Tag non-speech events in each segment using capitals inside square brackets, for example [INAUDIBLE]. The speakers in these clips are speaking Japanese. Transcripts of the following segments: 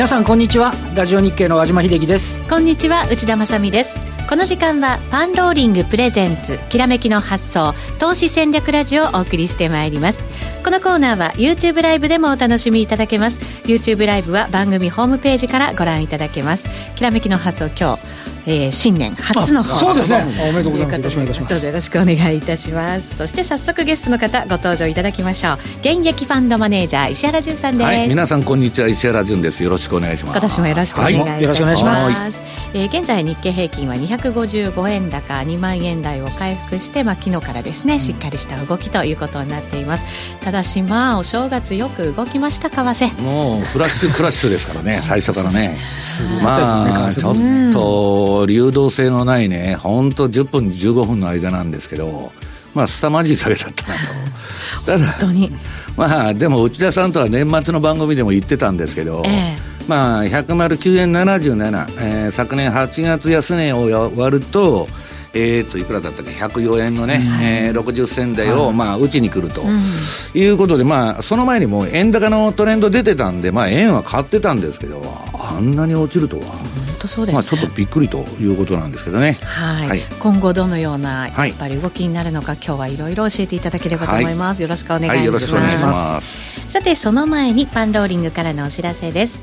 皆さんこんにちは。ラジオ日経の和島秀樹です。こんにちは内田まさです。この時間はパンローリングプレゼンツきらめきの発想投資戦略ラジオをお送りしてまいります。このコーナーは YouTube ライブでもお楽しみいただけます。YouTube ライブは番組ホームページからご覧いただけます。きらめきの発想今日えー、新年初のそうですね。おめでとうございます。どうぞよろしくお願いいたします。そして早速ゲストの方ご登場いただきましょう。現役ファンドマネージャー石原潤さんです、はい、皆さんこんにちは。石原潤です。よろしくお願いします。今年もよろしくお願いいたします、はい、えー、現在日経平均は255円高2万円台を回復して、まあ、昨日からですねしっかりした動きということになっています。ただしまあお正月よく動きました為替もうフラッシュクラッシュですからね [LAUGHS] 最初からね。まあちょっと流動性のないね本当10分15分の間なんですけどまあ凄まじい下げだったなと。た [LAUGHS] だ本当に。まあでも内田さんとは年末の番組でも言ってたんですけど、ええまあ、109円77、えー、昨年8月安値を割ると、えー、といくらだったっけ104円のね、うん、えー、60銭台を、まあ、打ちに来ると、いうことで、まあ、その前にも円高のトレンド出てたんで、まあ、円は買ってたんですけどあんなに落ちるとは。本当そうです、ね、まあ、ちょっとびっくりということなんですけどね、はい、はい、今後どのようなやっぱり動きになるのか、はい、今日はいろいろ教えていただければと思います、はい、よろしくお願いします。さてその前にパンローリングからのお知らせです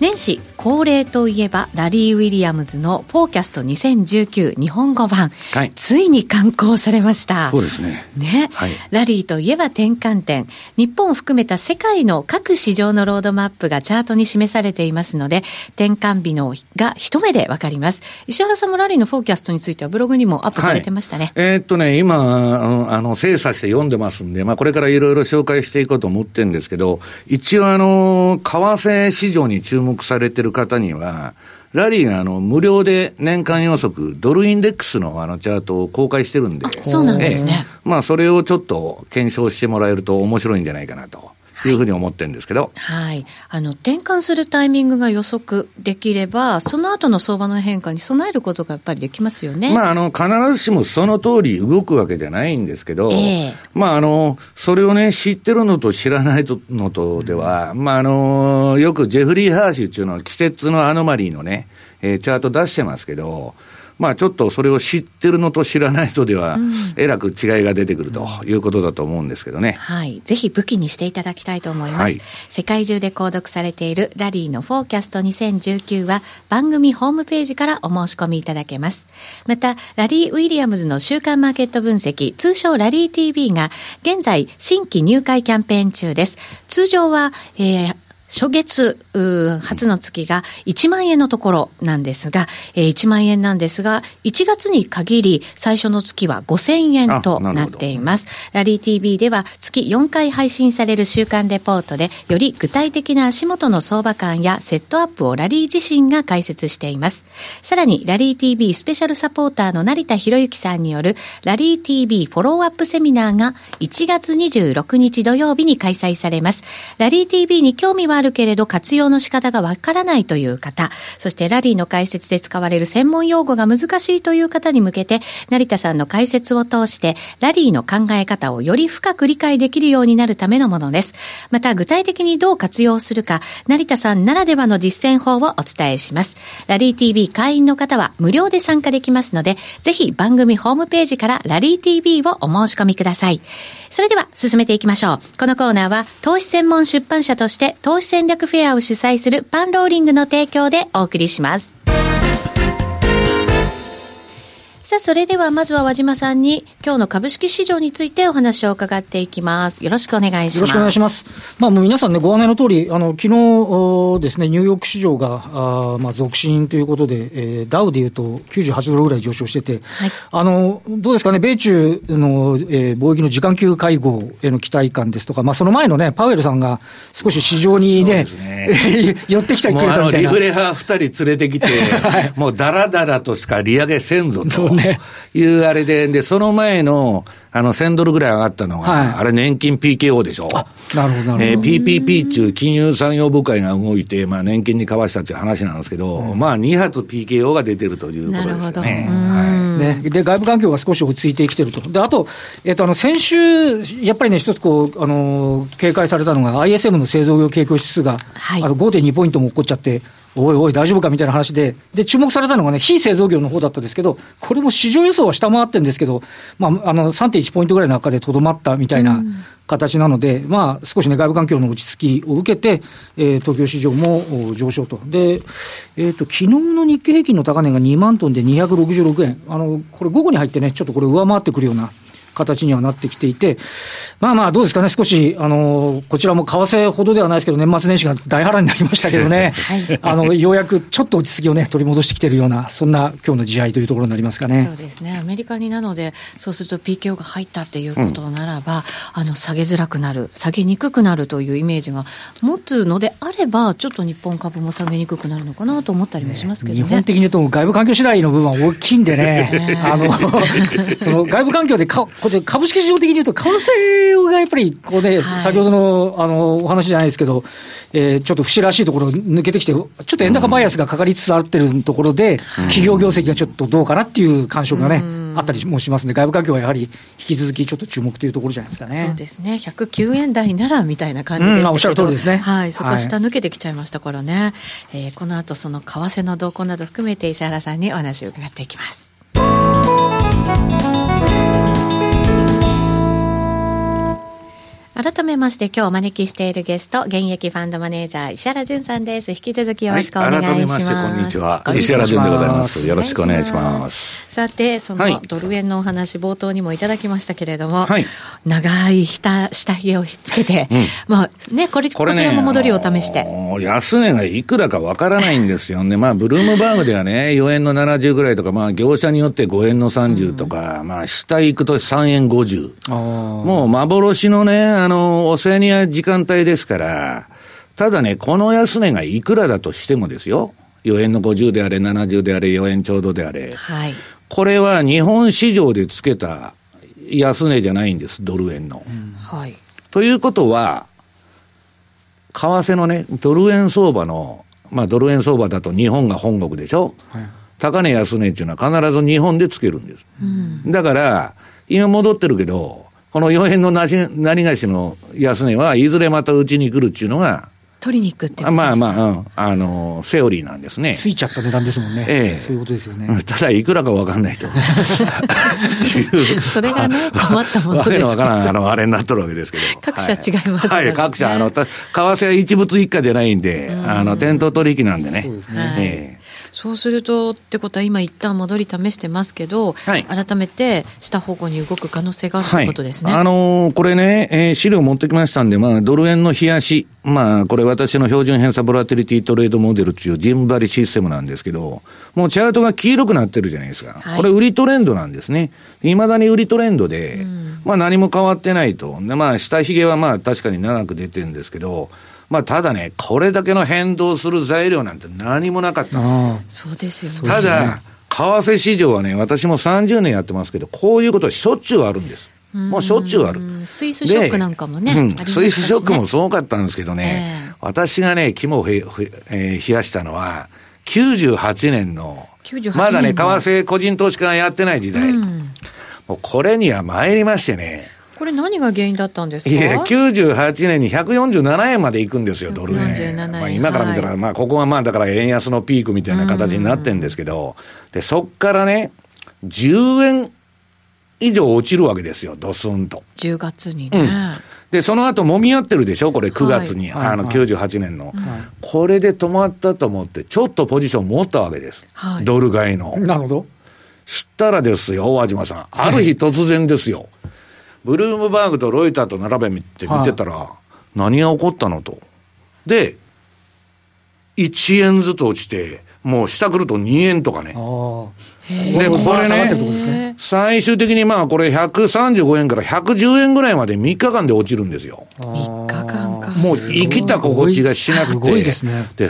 年始恒例といえばラリー・ウィリアムズの「フォーキャスト2019日本語版」はい、ついに刊行されました。そうですね。ね、はい、ラリーといえば転換点。日本を含めた世界の各市場のロードマップがチャートに示されていますので転換日のが一目でわかります。石原さんもラリーのフォーキャストについてはブログにもアップされてましたね、はい、えー、っとね今あの精査して読んでますんで、まあ、これからいろいろ紹介していこうと思ってるんですけど一応あの為替市場に注目目されてる方には、ラリーがあの無料で年間予測、ドルインデックスのあのチャートを公開してるんで、そうなんですね。まあ、それをちょっと検証してもらえると面白いんじゃないかなと。いうふうに思ってるんですけど、はい、あの転換するタイミングが予測できれば、その後の相場の変化に備えることがやっぱりできますよね、まあ、あの必ずしもその通り動くわけじゃないんですけど、えー、まあ、あのそれをね、知ってるのと知らないのとでは、まあ、あのよくジェフリー・ハーシュっていうのは、季節のアノマリーのね、えー、チャート出してますけど、まあちょっとそれを知ってるのと知らない人では、えらく違いが出てくるということだと思うんですけどね。はい。ぜひ武器にしていただきたいと思います。はい、世界中で購読されているラリーのフォーキャスト2019は番組ホームページからお申し込みいただけます。また、ラリー・ウィリアムズの週間マーケット分析、通称ラリー TV が現在新規入会キャンペーン中です。通常は、えー初月、初の月が1万円のところなんですが、えー、1万円なんですが、1月に限り最初の月は5000円となっています。ラリー TV では月4回配信される週間レポートで、より具体的な足元の相場感やセットアップをラリー自身が解説しています。さらに、ラリー TV スペシャルサポーターの成田博之さんによるラリー TV フォローアップセミナーが1月26日土曜日に開催されます。ラリー TV に興味はあるけれど活用の仕方がわからないという方、そしてラリーの解説で使われる専門用語が難しいという方に向けて、成田さんの解説を通して、ラリーの考え方をより深く理解できるようになるためのものです。また、具体的にどう活用するか、成田さんならではの実践法をお伝えします。ラリー TV 会員の方は無料で参加できますので、ぜひ番組ホームページからラリー TV をお申し込みください。それでは進めていきましょう。このコーナーは投資専門出版社として投資戦略フェアを主催するパンローリングの提供でお送りします。さあ、それではまずは和島さんに今日の株式市場についてお話を伺っていきます。よろしくお願いします。よろしくお願いします。まあ、もう皆さんね、ご案内の通り、あの、昨日ですね、ニューヨーク市場が、あまあ、続伸ということで、えー、ダウでいうと98ドルぐらい上昇してて、はい、あの、どうですかね、米中の、えー、貿易の時間級会合への期待感ですとか、まあ、その前のね、パウエルさんが少し市場にね、ね [LAUGHS] 寄ってきたくれたみたいな。リフレ派2人連れてきて、[LAUGHS] はい、もうだらだらとしか利上げせんぞと。[LAUGHS] ね、いうあれで、で、その前の、あの、1000ドルぐらい上がったのが、はい、あれ年金 PKO でしょ？なるほど、なるほど。えー、PPP 中金融産業部会が動いて、まあ年金に交わしたっていう話なんですけど、うん、まあ2発 PKO が出てるということですね。なるほど。はいね、で外部環境が少し落ち着いてきてると、であと、えっと、あの先週、やっぱりね、一つこうあの警戒されたのが、ISM の製造業景況指数が、はい、あの5.2ポイントも起こっちゃって、おいおい、大丈夫かみたいな話で、で、注目されたのがね、非製造業の方だったんですけど、これも市場予想は下回ってるんですけど、まあ、あの、3.1ポイントぐらいの中でとどまったみたいな形なので、うん、まあ、少しね、外部環境の落ち着きを受けて、えー、東京市場も上昇と。で、えっ、ー、と、昨日の日経平均の高値が2万トンで266円。あの、これ午後に入ってね、ちょっとこれ上回ってくるような形にはなってきていて、まあまあ、どうですかね、少し、あの、こちらも為替ほどではないですけど、年末年始が大波乱になりましたけどね、[LAUGHS] はい、あの、ようやくちょっと落ち着きをね、取り戻してきてるような、そんな今日の試合というところになりますかね。そうですね。アメリカになので、そうすると PKO が入ったっていうことならば、うん、あの、下げづらくなる、下げにくくなるというイメージが持つのであれば、ちょっと日本株も下げにくくなるのかなと思ったりもしますけどね。ね日本的に言うと、外部環境次第の部分は大きいんでね、あの、[LAUGHS] その外部環境でか、株式市場的に言うと、為替がやっぱり、こうね、はい、先ほどのあのお話じゃないですけど、えー、ちょっと節らしいところ抜けてきて、ちょっと円高バイアスがかかりつつあってるところで、うん、企業業績がちょっとどうかなっていう感触がね、うん、あったりもしますので、外部環境はやはり引き続きちょっと注目というところじゃないですかね。そうですね、109円台ならみたいな感じでしたけど、うん、おっしゃる通りですね。はい、そこ下抜けてきちゃいましたからね、はい、えー、この後その為替の動向など含めて石原さんにお話を伺っていきます。改めまして今日お招きしているゲスト、現役ファンドマネージャー、石原淳さんです。引き続きよろしくお願いします。はい、改めまして、こんにちは。石原淳でございます。よろしくお願いします。さて、そのドル円のお話、冒頭にもいただきましたけれども、はい、長い下、下髭をつけて、うん、まあね、これ、これね、こちらも戻りを試して。安値がいくらかわからないんですよね。[LAUGHS] まあ、ブルームバーグではね、4円の70ぐらいとか、まあ、業者によって5円の30とか、うん、まあ、下行くと3円50。もう幻のね、あの、オセアニア時間帯ですから、ただね、この安値がいくらだとしてもですよ、4円の50であれ、70であれ、4円ちょうどであれ、はい、これは日本市場でつけた安値じゃないんです、ドル円の。うん、はい、ということは、為替のね、ドル円相場の、まあ、ドル円相場だと日本が本国でしょ、はい、高値安値っていうのは必ず日本でつけるんです。うん、だから、今戻ってるけど、この4円のなし何がしの安値はいずれまたうちに来るっていうのが、取りに行くっていうまあまあ、うん、あの、セオリーなんですね。ついちゃった値段ですもんね。ええそういうことですよね。[LAUGHS] ただ、いくらかわかんないと。[LAUGHS] それがね、[LAUGHS] 困ったものです。わけのわからん、あの、あれになっとるわけですけど。各社違いますね。はい、各社、あの、為替は一物一家じゃないんで、あの、店頭取引なんでね。そうですね。ええそうするとってことは、今、一旦戻り試してますけど、はい、改めて下方向に動く可能性があるということですね、はい、あのー、これね、えー、資料持ってきましたんで、まあ、ドル円の冷やし、まあ、これ、私の標準偏差ボラティリティトレードモデルっていうジンバリシステムなんですけど、もうチャートが黄色くなってるじゃないですか、はい、これ、売りトレンドなんですね、いまだに売りトレンドで、うん、まあ、何も変わってないと、でまあ、下髭はまあ確かに長く出てるんですけど、まあ、ただね、これだけの変動する材料なんて何もなかったんですよ。そうですよね。ただ、為替市場はね、私も30年やってますけど、こういうことはしょっちゅうあるんです。もうしょっちゅうある。スイスショックなんかもね。うん、スイスショックもすごかったんですけどね、えー、私がね、肝をへ、えー、冷やしたのは、98年の、年まだね、為替個人投資家がやってない時代。うん、もうこれには参りましてね、これ何が原因だったんですか？いや、98年に147円まで行くんですよ、ドル円。まあ、今から見たら、はい、まあ、ここはまあ、だから円安のピークみたいな形になってるんですけど、で、そっからね、10円以上落ちるわけですよ、ドスンと。10月にね。うん、で、その後揉み合ってるでしょ、これ9月に、はい、あの98年の、はい、これで止まったと思って、ちょっとポジション持ったわけです。はい、ドル買いの。なるほど。知ったらですよ、大島さん。ある日突然ですよ。ブルームバーグとロイターと並べて見てたら、何が起こったのと。で、1円ずつ落ちて、もう下来ると2円とかね。で、これね、最終的にまあこれ135円から110円ぐらいまで3日間で落ちるんですよ。3日間か。もう生きた心地がしなくて。ですね。で、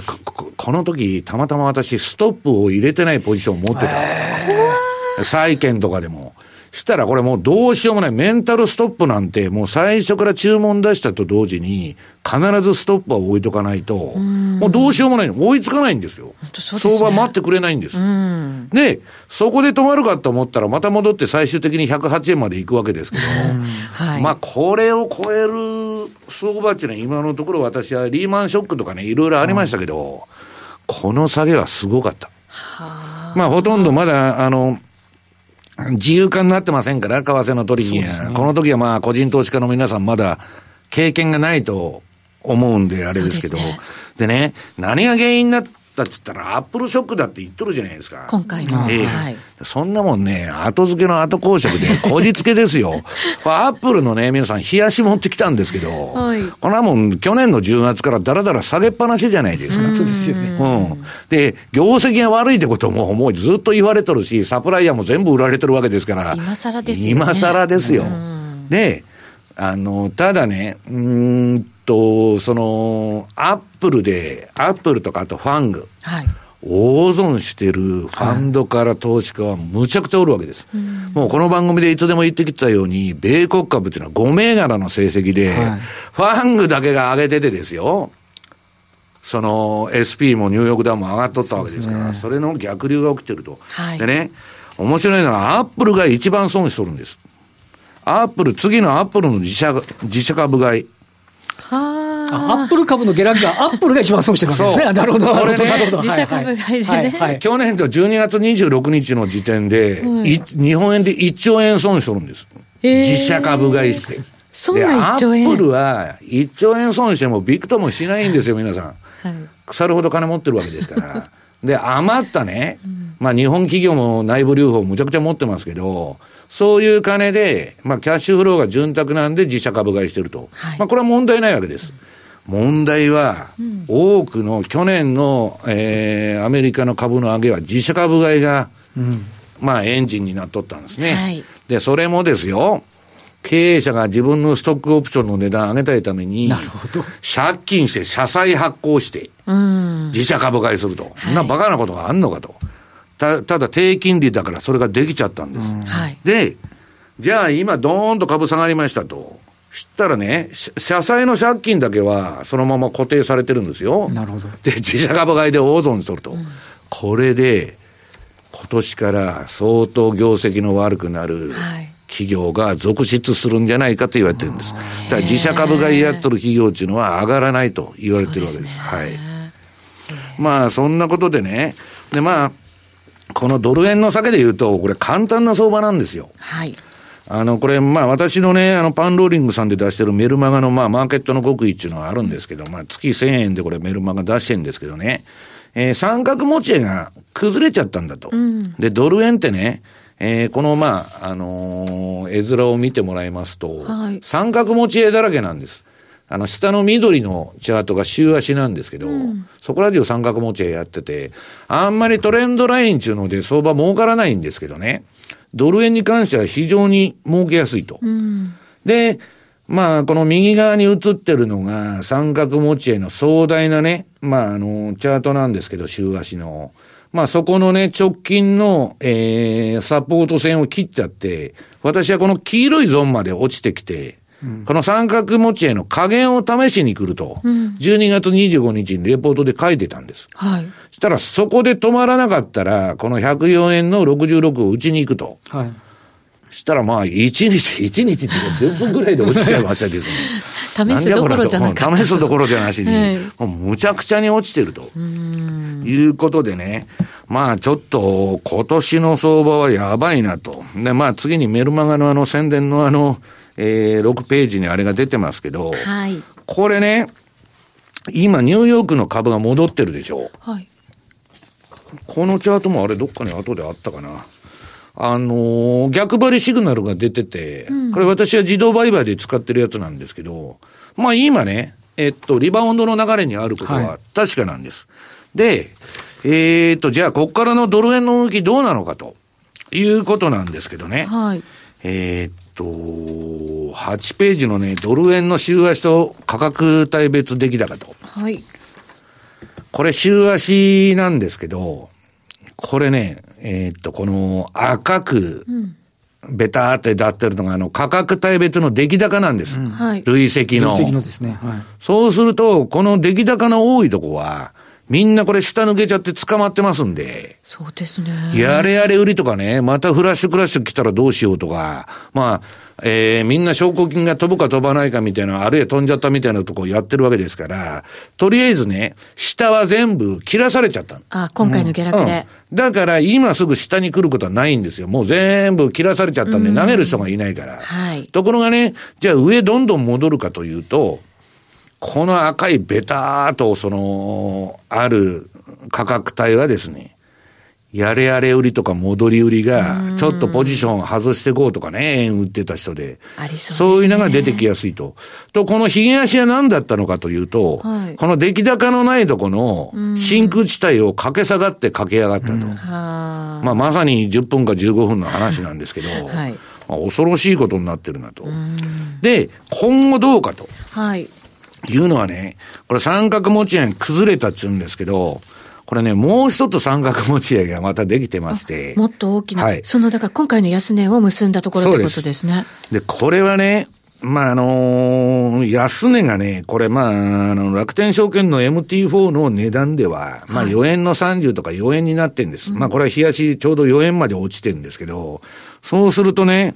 この時、たまたま私、ストップを入れてないポジションを持ってた。債券とかでも。したらこれもうどうしようもない。メンタルストップなんて、もう最初から注文出したと同時に、必ずストップは置いとかないと、もうどうしようもない。追いつかないんですよ。ね、相場待ってくれないんです。で、そこで止まるかと思ったら、また戻って最終的に108円まで行くわけですけど、はい、まあこれを超える相場っていうのは今のところ私はリーマンショックとかね、いろいろありましたけど、この下げはすごかった。まあほとんどまだ、あの、自由化になってませんから、為替の取引が、ね。この時はまあ、個人投資家の皆さんまだ経験がないと思うんで、あれですけど。でね何が原因になったっつったら、アップルショックだって言っとるじゃないですか。今回の。ええはい、そんなもんね、後付けの後公職で、こじつけですよ。[LAUGHS] アップルのね、皆さん、冷やし持ってきたんですけど、はい、これはもう、去年の10月からだらだら下げっぱなしじゃないですか。そうですよね。うん。で、業績が悪いってことも、もうずっと言われとるし、サプライヤーも全部売られてるわけですから。今更ですよ、ね。今更ですよ。で、あの、ただね、うんと、その、アップルで、アップルとかあとファング。はい。大損してるファンドから投資家はむちゃくちゃおるわけです。はい、もうこの番組でいつでも言ってきたように、米国株っていうのは5銘柄の成績で、はい、ファングだけが上げててですよ。その SP もニューヨークダウンも上がっとったわけですから、そ、ね,、れの逆流が起きてると。はい、でね、面白いのはアップルが一番損しとるんです。アップル、次のアップルの自社、自社株買い。アップル株の下落が、アップルが一番損してるわけですね。なるほど。これね、自社株買いでね、はい去年と12月26日の時点で、うん、日本円で1兆円損しとるんです。自社株買いして。そんな1兆円アップルは1兆円損してもびくともしないんですよ、皆さん。はい、腐るほど金持ってるわけですから。[LAUGHS] で、余ったね、まあ日本企業も内部留保むちゃくちゃ持ってますけど、そういう金で、まあキャッシュフローが潤沢なんで自社株買いしてると。はい、まあこれは問題ないわけです。問題は、多くの去年の、えー、アメリカの株の上げは自社株買いが、うん、まあエンジンになっとったんですね。はい、で、それもですよ、経営者が自分のストックオプションの値段上げたいために、なるほど借金して社債発行して、自社株買いすると。そんなバカなことがあんのかと。たただ低金利だからそれができちゃったんです。で、じゃあ今ドーンと株下がりましたと。したらね、社債の借金だけはそのまま固定されてるんですよ。なるほど。で、自社株買いで大損すると。うん、これで、今年から相当業績の悪くなる、はい企業が続出するんじゃないかと言われてるんです。だから自社株買いやっとる企業っていうのは上がらないと言われてるわけです。ですね、はい。まあ、そんなことでね。で、まあ、このドル円の酒で言うと、これ簡単な相場なんですよ。はい。あの、これ、まあ私のね、あの、パンローリングさんで出してるメルマガの、まあマーケットの極意っていうのはあるんですけど、まあ月1000円でこれメルマガ出してるんですけどね、えー、三角持ち絵が崩れちゃったんだと。うん、で、ドル円ってね、えー、この、まあ、あのー、絵面を見てもらいますと、はい、三角持ち絵だらけなんです。あの、下の緑のチャートが週足なんですけど、うん、そこら中三角持ち絵やってて、あんまりトレンドラインっていうので相場儲からないんですけどね、ドル円に関しては非常に儲けやすいと。うん、で、まあ、この右側に映ってるのが三角持ち絵の壮大なね、まあ、あの、チャートなんですけど、週足の。まあそこのね、直近の、えー、サポート線を切っちゃって、私はこの黄色いゾーンまで落ちてきて、うん、この三角持ちへの加減を試しに来ると、うん、12月25日にレポートで書いてたんです。はい。そしたらそこで止まらなかったら、この104円の66を打ちに行くと。はい。したらまあ、一日、[LAUGHS] 一日って10分ぐらいで落ちちゃいましたですね。[LAUGHS] 試すどころじゃな試すどころじゃなしに、はい、もうむちゃくちゃに落ちてると。いうことでね、まあちょっと今年の相場はやばいなと。で、まあ次にメルマガのあの宣伝のあの、えー、6ページにあれが出てますけど、はい、これね、今ニューヨークの株が戻ってるでしょ。はい、このチャートもあれどっかに後であったかな。あのー、逆張りシグナルが出てて、うん、これ私は自動売買で使ってるやつなんですけど、まあ今ね、えっと、リバウンドの流れにあることは確かなんです。はい、で、えー、っと、じゃあ、ここからのドル円の動きどうなのかということなんですけどね。はい、えー、っと、8ページのね、ドル円の週足と価格帯別出来高と。はい。これ週足なんですけど、これね、えー、っと、この赤くベターってなってるのが、あの、価格帯別の出来高なんです。うん、累積の。累積のですね。はい。そうすると、この出来高の多いとこは、みんなこれ下抜けちゃって捕まってますんで。そうですね。やれやれ売りとかね、またフラッシュクラッシュ来たらどうしようとか、まあ、えー、みんな証拠金が飛ぶか飛ばないかみたいな、あるいは飛んじゃったみたいなとこやってるわけですから、とりあえずね、下は全部切らされちゃったあ、今回の下落で、うん、だから今すぐ下に来ることはないんですよ。もう全部切らされちゃったんで投げる人がいないから。はい。ところがね、じゃあ上どんどん戻るかというと、この赤いベターとその、ある価格帯はですね、やれやれ売りとか戻り売りが、ちょっとポジション外していこうとかね、円売ってた人で。そう、ね、そういうのが出てきやすいと。と、この髭足は何だったのかというと、はい、この出来高のないとこの真空地帯を駆け下がって駆け上がったと。まあ、まさに10分か15分の話なんですけど、はいまあ、恐ろしいことになってるなと。で、今後どうかと。はい。いうのはね、これ三角持ち合い崩れたっちゅうんですけど、これね、もう一つ三角持ち合いがまたできてまして。もっと大きな。はい。その、だから今回の安値を結んだところってことですね。でこれはね、まあ、あのー、安値がね、これ、まあ、あの、楽天証券の MT4 の値段では、まあ、4円の30とか4円になってんです。まあ、これは冷やしちょうど4円まで落ちてるんですけど、そうするとね、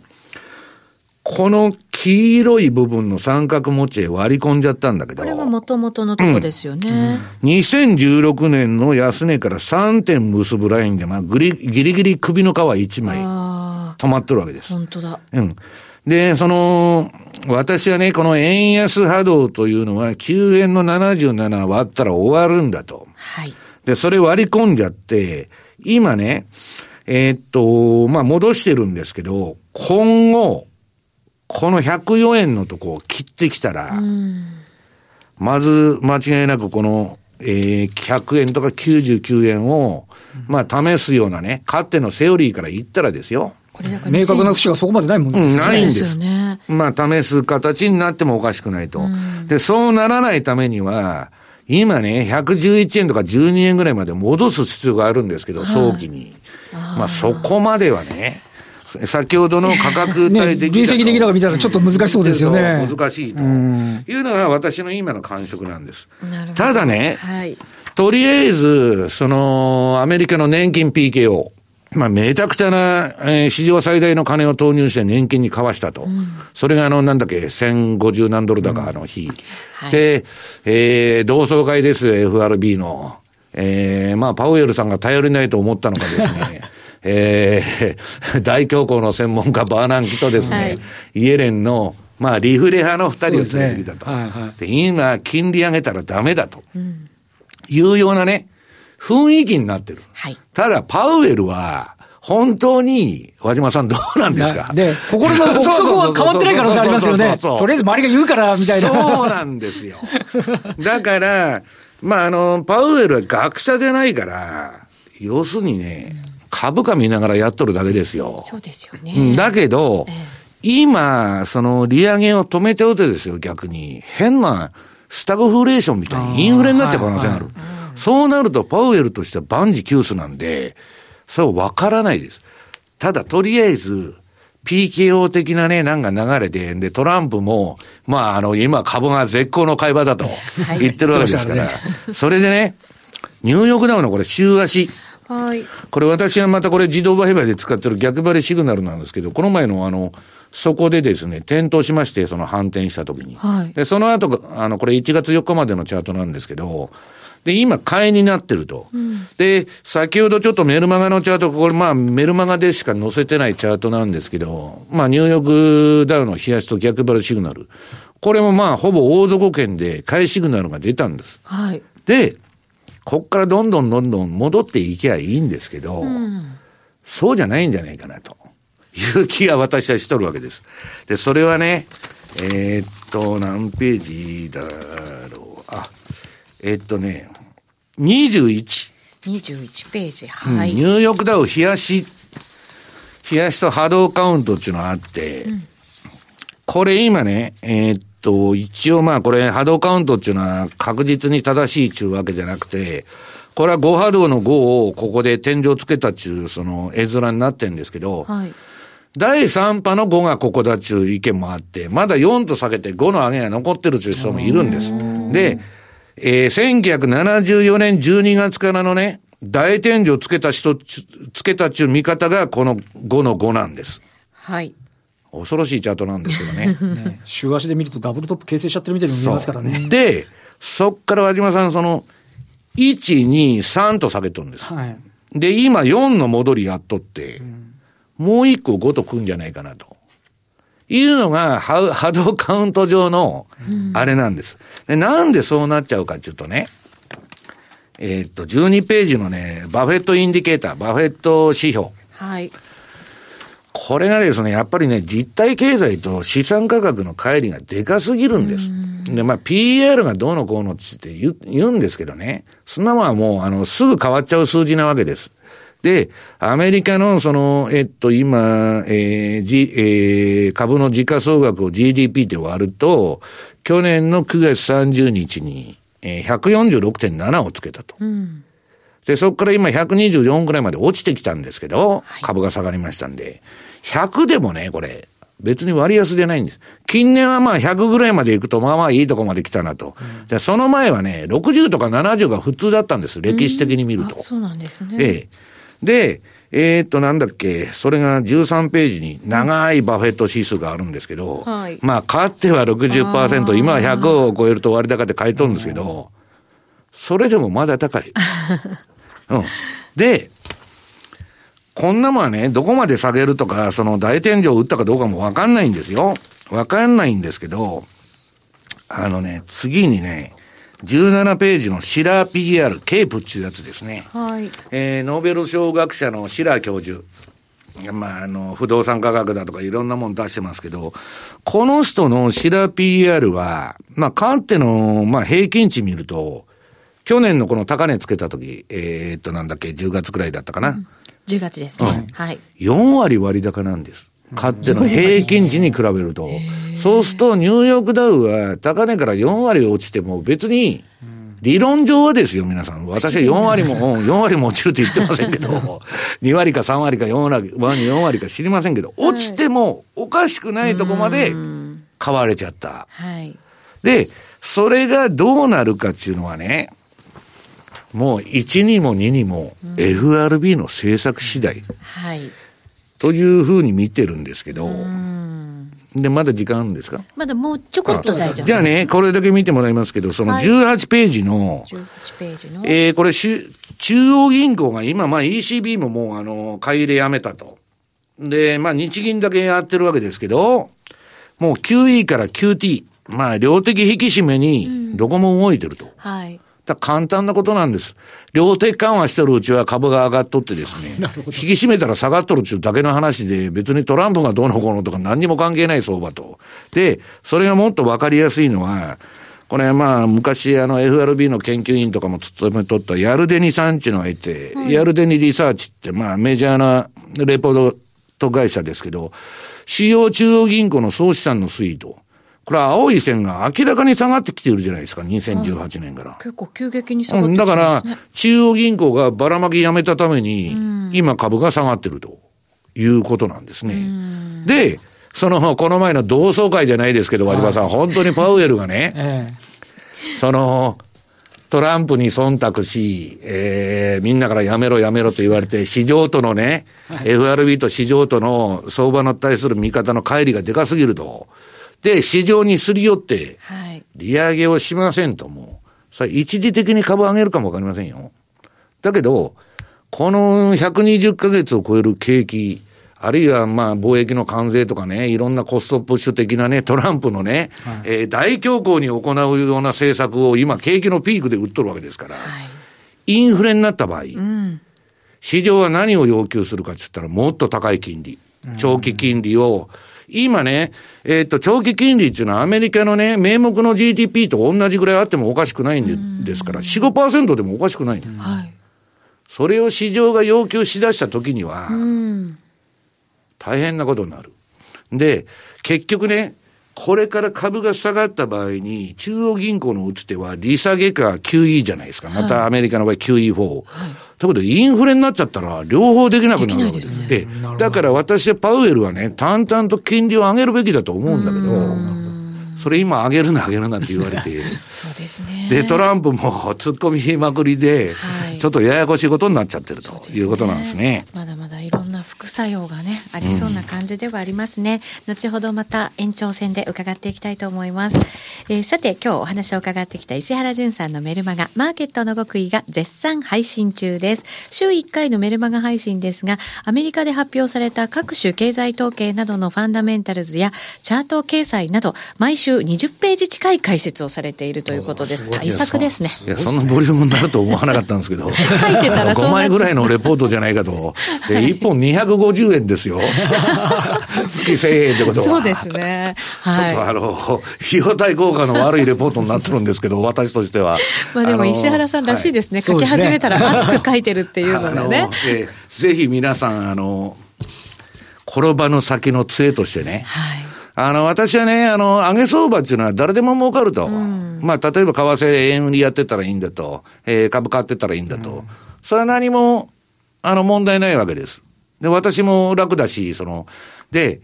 この黄色い部分の三角持ちへ割り込んじゃったんだけど。これが元々のとこですよね。うん、2016年の安値から3点結ぶラインで、まあ、ギリギリギリ首の皮1枚止まってるわけです。本当だ。うん。で、その、私はね、この円安波動というのは9円の77割ったら終わるんだと。はい。で、それ割り込んじゃって、今ね、えー、っと、まあ、戻してるんですけど、今後、この104円のとこを切ってきたら、まず間違いなくこの、えー、100円とか99円を、まあ試すようなね、かってのセオリーから言ったらですよ。明確な節がそこまでないもんね。うん、ないんです。ね、まあ試す形になってもおかしくないと。で、そうならないためには、今ね、111円とか12円ぐらいまで戻す必要があるんですけど、早期に。まあそこまではね、先ほどの価格帯的ね、分析的だか見たらちょっと難しそうですよね。難しいというのが私の今の感触なんです。ただね、はい、とりあえず、その、アメリカの年金 PKO。まあ、めちゃくちゃな、えー、史上最大の金を投入して年金に交わしたと。うん、それがあの、なんだっけ、1050何ドルだか、あの日。うんはい、で、えー、同窓会ですよ、FRB の。えー、まあ、パウエルさんが頼りないと思ったのかですね。えー、[LAUGHS] 大恐慌の専門家、バーナンキとですね、はい、イエレンの、まあ、リフレ派の二人を連れてきたと。で、ねはいはい、今、金利上げたらダメだと。うん、いうようなね、雰囲気になってる。はい、ただ、パウエルは、本当に、和島さんどうなんですか？で、心の奥底は変わってない可能性ありますよね。とりあえず周りが言うから、みたいな。そうなんですよ。[LAUGHS] だから、まあ、あの、パウエルは学者じゃないから、要するにね、うん株価見ながらやっとるだけですよ。そうですよね。だけど、ええ、今、その利上げを止めておいてですよ、逆に。変なスタグフレーションみたいにインフレになっちゃう可能性がある。はいはい、そうなるとパウエルとしては万事休すなんで、それはわからないです。ただ、とりあえず、PKO 的なね、なんか流れで、で、トランプも、まあ、あの、今株が絶好の買い場だと言ってるわけですから、それでね、ニューヨークダウのこれ週足、はい。これ私はまたこれ自動売買で使ってる逆張りシグナルなんですけど、この前のあの、そこでですね、点灯しまして、その反転した時に。はい。で、その後、あの、これ1月4日までのチャートなんですけど、で、今、買いになってると。うん、で、先ほどちょっとメルマガのチャート、これまあ、メルマガでしか載せてないチャートなんですけど、まあ、ニューヨークダウの冷やしと逆張りシグナル。これもまあ、ほぼ大底圏で買いシグナルが出たんです。はい。で、こっからどんどんどんどん戻っていけばいいんですけど、うん、そうじゃないんじゃないかなと [LAUGHS] いう気が私はしとるわけです。で、それはね、えー、っと、何ページだろう。あ、えー、っとね、21。21ページ。はい。うん、ニューヨークダウ冷やし、冷やしと波動カウントっていうのがあって、うん、これ今ね、えー、っと、一応まあこれ波動カウントっていうのは確実に正しいっていうわけじゃなくて、これは5波動の5をここで天井つけたっていうその絵面になってるんですけど、はい、第3波の5がここだっちゅう意見もあって、まだ4と下げて5の上げが残ってるという人もいるんです。で、えー、1974年12月からのね、大天井をつけた人、つけたっちゅう見方がこの5の5なんです。はい。恐ろしいチャートなんですけどね。[LAUGHS] ね週足で見るとダブルトップ形成しちゃってるみたいに見えますからね。で、そっから和島さん、その、1、2、3と下げとるんです。はい、で、今4の戻りやっとって、うん、もう1個5と行くんじゃないかなと。いうのが波動カウント上のあれなんです。でなんでそうなっちゃうかっていうとね、えー、っと、12ページのね、バフェット indicator、バフェット指標。はい。これがですね、やっぱりね、実体経済と資産価格の乖離がでかすぎるんです。で、まあ、PER がどうのこうのって言言うんですけどね、そんなもんはもう、あの、すぐ変わっちゃう数字なわけです。で、アメリカのその、えっと、今、えー、じ、えー、株の時価総額を GDP で割ると、去年の9月30日に、えー、146.7をつけたと。うん、で、そこから今124ぐらいまで落ちてきたんですけど、はい、株が下がりましたんで、100でもね、これ、別に割安でないんです。近年はまあ100ぐらいまで行くと、まあまあいいとこまで来たなと。うん、で、その前はね、60とか70が普通だったんです。歴史的に見ると。そうなんですね。ええ。で、えー、っと、なんだっけ、それが13ページに長いバフェット指数があるんですけど、はい、まあ、かっては60%、今は100を超えると割高で買い取るんですけど、それでもまだ高い。[LAUGHS] うん。で、こんなもんはね、どこまで下げるとか、その大天井を打ったかどうかもわかんないんですよ。わかんないんですけど、あのね、次にね、17ページのシラー PR、ケープっていうやつですね。はい。えー、ノーベル賞学者のシラー教授。まあ、あの、不動産価格だとかいろんなもの出してますけど、この人のシラー PR は、まあ、かつての、まあ、平均値見ると、去年のこの高値つけた時、えー、っと、なんだっけ、10月くらいだったかな。うん、10月ですね。うん、はい。4割割高なんです。かつての平均値に比べると。そうすると、ニューヨークダウは高値から4割落ちても別に、理論上はですよ、皆さん。私は4割も、[LAUGHS] 4割も落ちるって言ってませんけど、[LAUGHS] 2割か3割か4割4割か知りませんけど、落ちてもおかしくないとこまで買われちゃった。はい、で、それがどうなるかっていうのはね、もう1にも2にも FRB の政策次第。はい。というふうに見てるんですけど、で、まだ時間あるんですか？まだもうちょこっと大丈夫じゃあね、これだけ見てもらいますけど、その18ページの、はい、18ページの。えー、これし、中央銀行が今、まあ ECB ももうあの、買い入れやめたと。で、まあ日銀だけやってるわけですけど、もう QE から QT、まあ量的引き締めに、どこも動いてると。うん、はい。だ簡単なことなんです。量的緩和してるうちは株が上がっとってですね、[LAUGHS] 引き締めたら下がっとるっていうだけの話で、別にトランプがどうのこうのとか何にも関係ない相場と。で、それがもっとわかりやすいのは、これまあ昔あの FRB の研究員とかも務めとったヤルデニさんっていうのがいて、うん、ヤルデニリサーチってまあメジャーなレポート会社ですけど、主要中央銀行の総資産の推移と、これは青い線が明らかに下がってきているじゃないですか、2018年から。結構急激に下がってきて、ね、だから、中央銀行がばらまきやめたために、今株が下がってるということなんですね。で、その、この前の同窓会じゃないですけど、和島さん、本当にパウエルがね、[LAUGHS] ええ、その、トランプに忖度し、えー、みんなからやめろやめろと言われて、市場とのね、はい、FRB と市場との相場の対する見方の乖離がでかすぎると。で、市場にすり寄って、利上げをしませんとも、さ一時的に株上げるかもわかりませんよ。だけど、この120ヶ月を超える景気、あるいはまあ貿易の関税とかね、いろんなコストプッシュ的なね、トランプのね、はい、えー、大恐慌に行うような政策を今景気のピークで売っとるわけですから、はい、インフレになった場合、うん、市場は何を要求するかって言ったらもっと高い金利、長期金利を、うん今ね、えっ、と、長期金利っていうのはアメリカのね、名目の GDP と同じぐらいあってもおかしくないんですから、4、5%でもおかしくないんはい。それを市場が要求しだした時には、大変なことになる。で、結局ね、これから株が下がった場合に、中央銀行の打つ手は利下げか QE じゃないですか。またアメリカの場合 QE4。はいうことで、インフレになっちゃったら、両方できなくなるわけです。で、ね、だから私はパウエルはね、淡々と金利を上げるべきだと思うんだけど、それ今上げるな上げるなって言われて、[LAUGHS] そうですね。で、トランプも突っ込みまくりで、はい、ちょっとややこしいことになっちゃってるということなんですね。まだまだいろんな副作用がね、ありそうな感じではありますね。うん、後ほどまた延長戦で伺っていきたいと思います。えー、さて、今日お話を伺ってきた石原淳さんのメルマガ、マーケットの極意が絶賛配信中です。週1回のメルマガ配信ですが、アメリカで発表された各種経済統計などのファンダメンタルズやチャート掲載など、毎週20ページ近い解説をされているということです。対策ですね。いや、そんなボリュームになると思わなかったんですけど。[LAUGHS] 書いてたら5枚ぐらいのレポートじゃないかと。で、1本250円ですよ。[LAUGHS] 月1000円ってことは。そうですね。はい、ちょっとあの、費用対効果の悪いレポートになってるんですけど、私としては。まあでも石原さんらしいですね。はい、書き始めたら熱く書いてるっていうのがね。えー、ぜひ皆さん、あの、転ばぬ先の杖としてね。はいあの、私はね、あの、上げ相場っていうのは誰でも儲かると。うん、まあ、例えば為替円売りやってたらいいんだと。えー、株買ってたらいいんだと。うん、それは何も、あの、問題ないわけです。で、私も楽だし、その、で、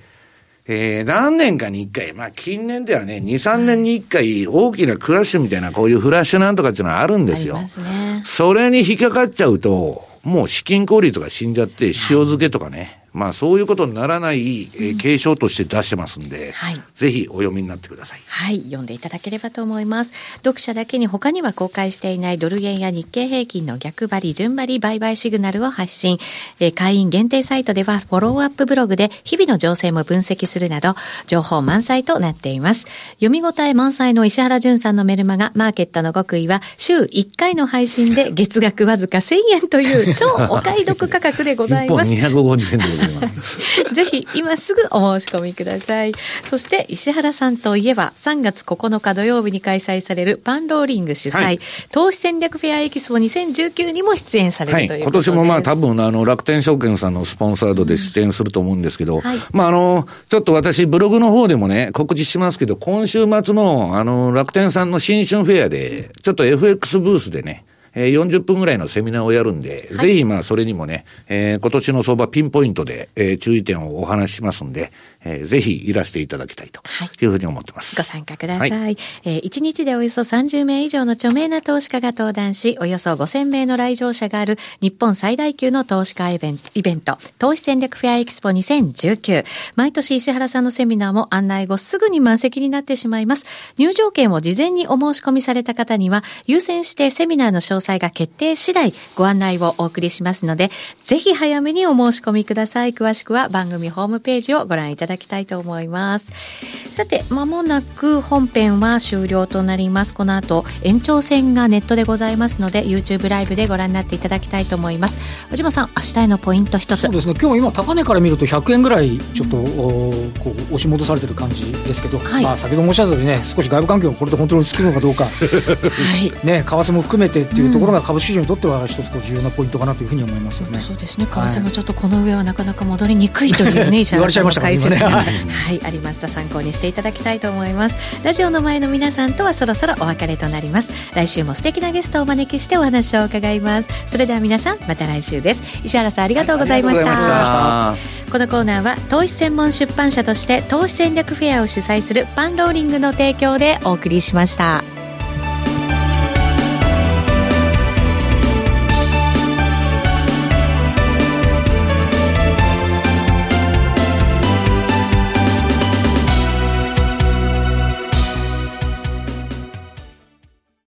えー、何年かに一回、まあ近年ではね、2、3年に一回大きなクラッシュみたいな、こういうフラッシュなんとかっていうのはあるんですよ。ね、それに引っかかっちゃうと、もう資金効率が死んじゃって、塩漬けとかね、まあ、そういうことにならない、えー、継承として出してますんで、はい、ぜひお読みになってください。はい、読んでいただければと思います。読者だけに他には公開していないドル円や日経平均の逆張り、順張り売買シグナルを発信。えー、会員限定サイトではフォローアップブログで日々の情勢も分析するなど、情報満載となっています。読み応え満載の石原淳さんのメルマガ、マーケットの極意は、週1回の配信で月額わずか1000円という超お買い得価格でございます。[LAUGHS] 1本250円でございます。[LAUGHS] ぜひ今すぐお申し込みください。そして石原さんといえば3月9日土曜日に開催されるパンローリング主催、はい、投資戦略フェアエキスポ2019にも出演される、はい、とい。う今年もまあ多分あの楽天証券さんのスポンサードで出演すると思うんですけど、うんはい、まああの、ちょっと私ブログの方でもね、告知しますけど、今週末のあの楽天さんの新春フェアで、ちょっと FX ブースでね、えー、40分ぐらいのセミナーをやるんで、はい、ぜひまあそれにもね、えー、今年の相場ピンポイントで、えー、注意点をお話ししますんで、えー、ぜひいらしていただきたいというふうに思ってます。ご参加ください。はい、えー、1日でおよそ30名以上の著名な投資家が登壇し、およそ5000名の来場者がある日本最大級の投資家イベント、イベント投資戦略フェアエキスポ2019。毎年石原さんのセミナーも案内後すぐに満席になってしまいます。入場券を事前にお申し込みされた方には、優先してセミナーの詳細が決定次第ご案内をお送りしますので、ぜひ早めにお申し込みください。詳しくは番組ホームページをご覧いただきたいと思います。さて、まもなく本編は終了となります。この後、延長戦がネットでございますので、YouTube ライブでご覧になっていただきたいと思います。小島さん、明日へのポイント一つ。そうですね、今日今高値から見ると100円ぐらいちょっと、うん、こう押し戻されてる感じですけど、はい、まあ先ほど申し上げたようにね、少し外部環境がこれで本当につくのかどうか、はい、ね、為替も含めてっていうところが株式市場にとっては一つこう重要なポイントかなというふうに思いますよね。そうですね、為替もちょっとこの上はなかなか戻りにくいというね、[LAUGHS] 言われちゃいました解説はい、ありました。参考にしていただきたいと思います。ラジオの前の皆さんとはそろそろお別れとなります。来週も素敵なゲストをお招きしてお話を伺います。それでは皆さん、また来週です。石原さん、ありがとうございました。はい、このコーナーは、投資専門出版社として投資戦略フェアを主催するパンローリングの提供でお送りしました。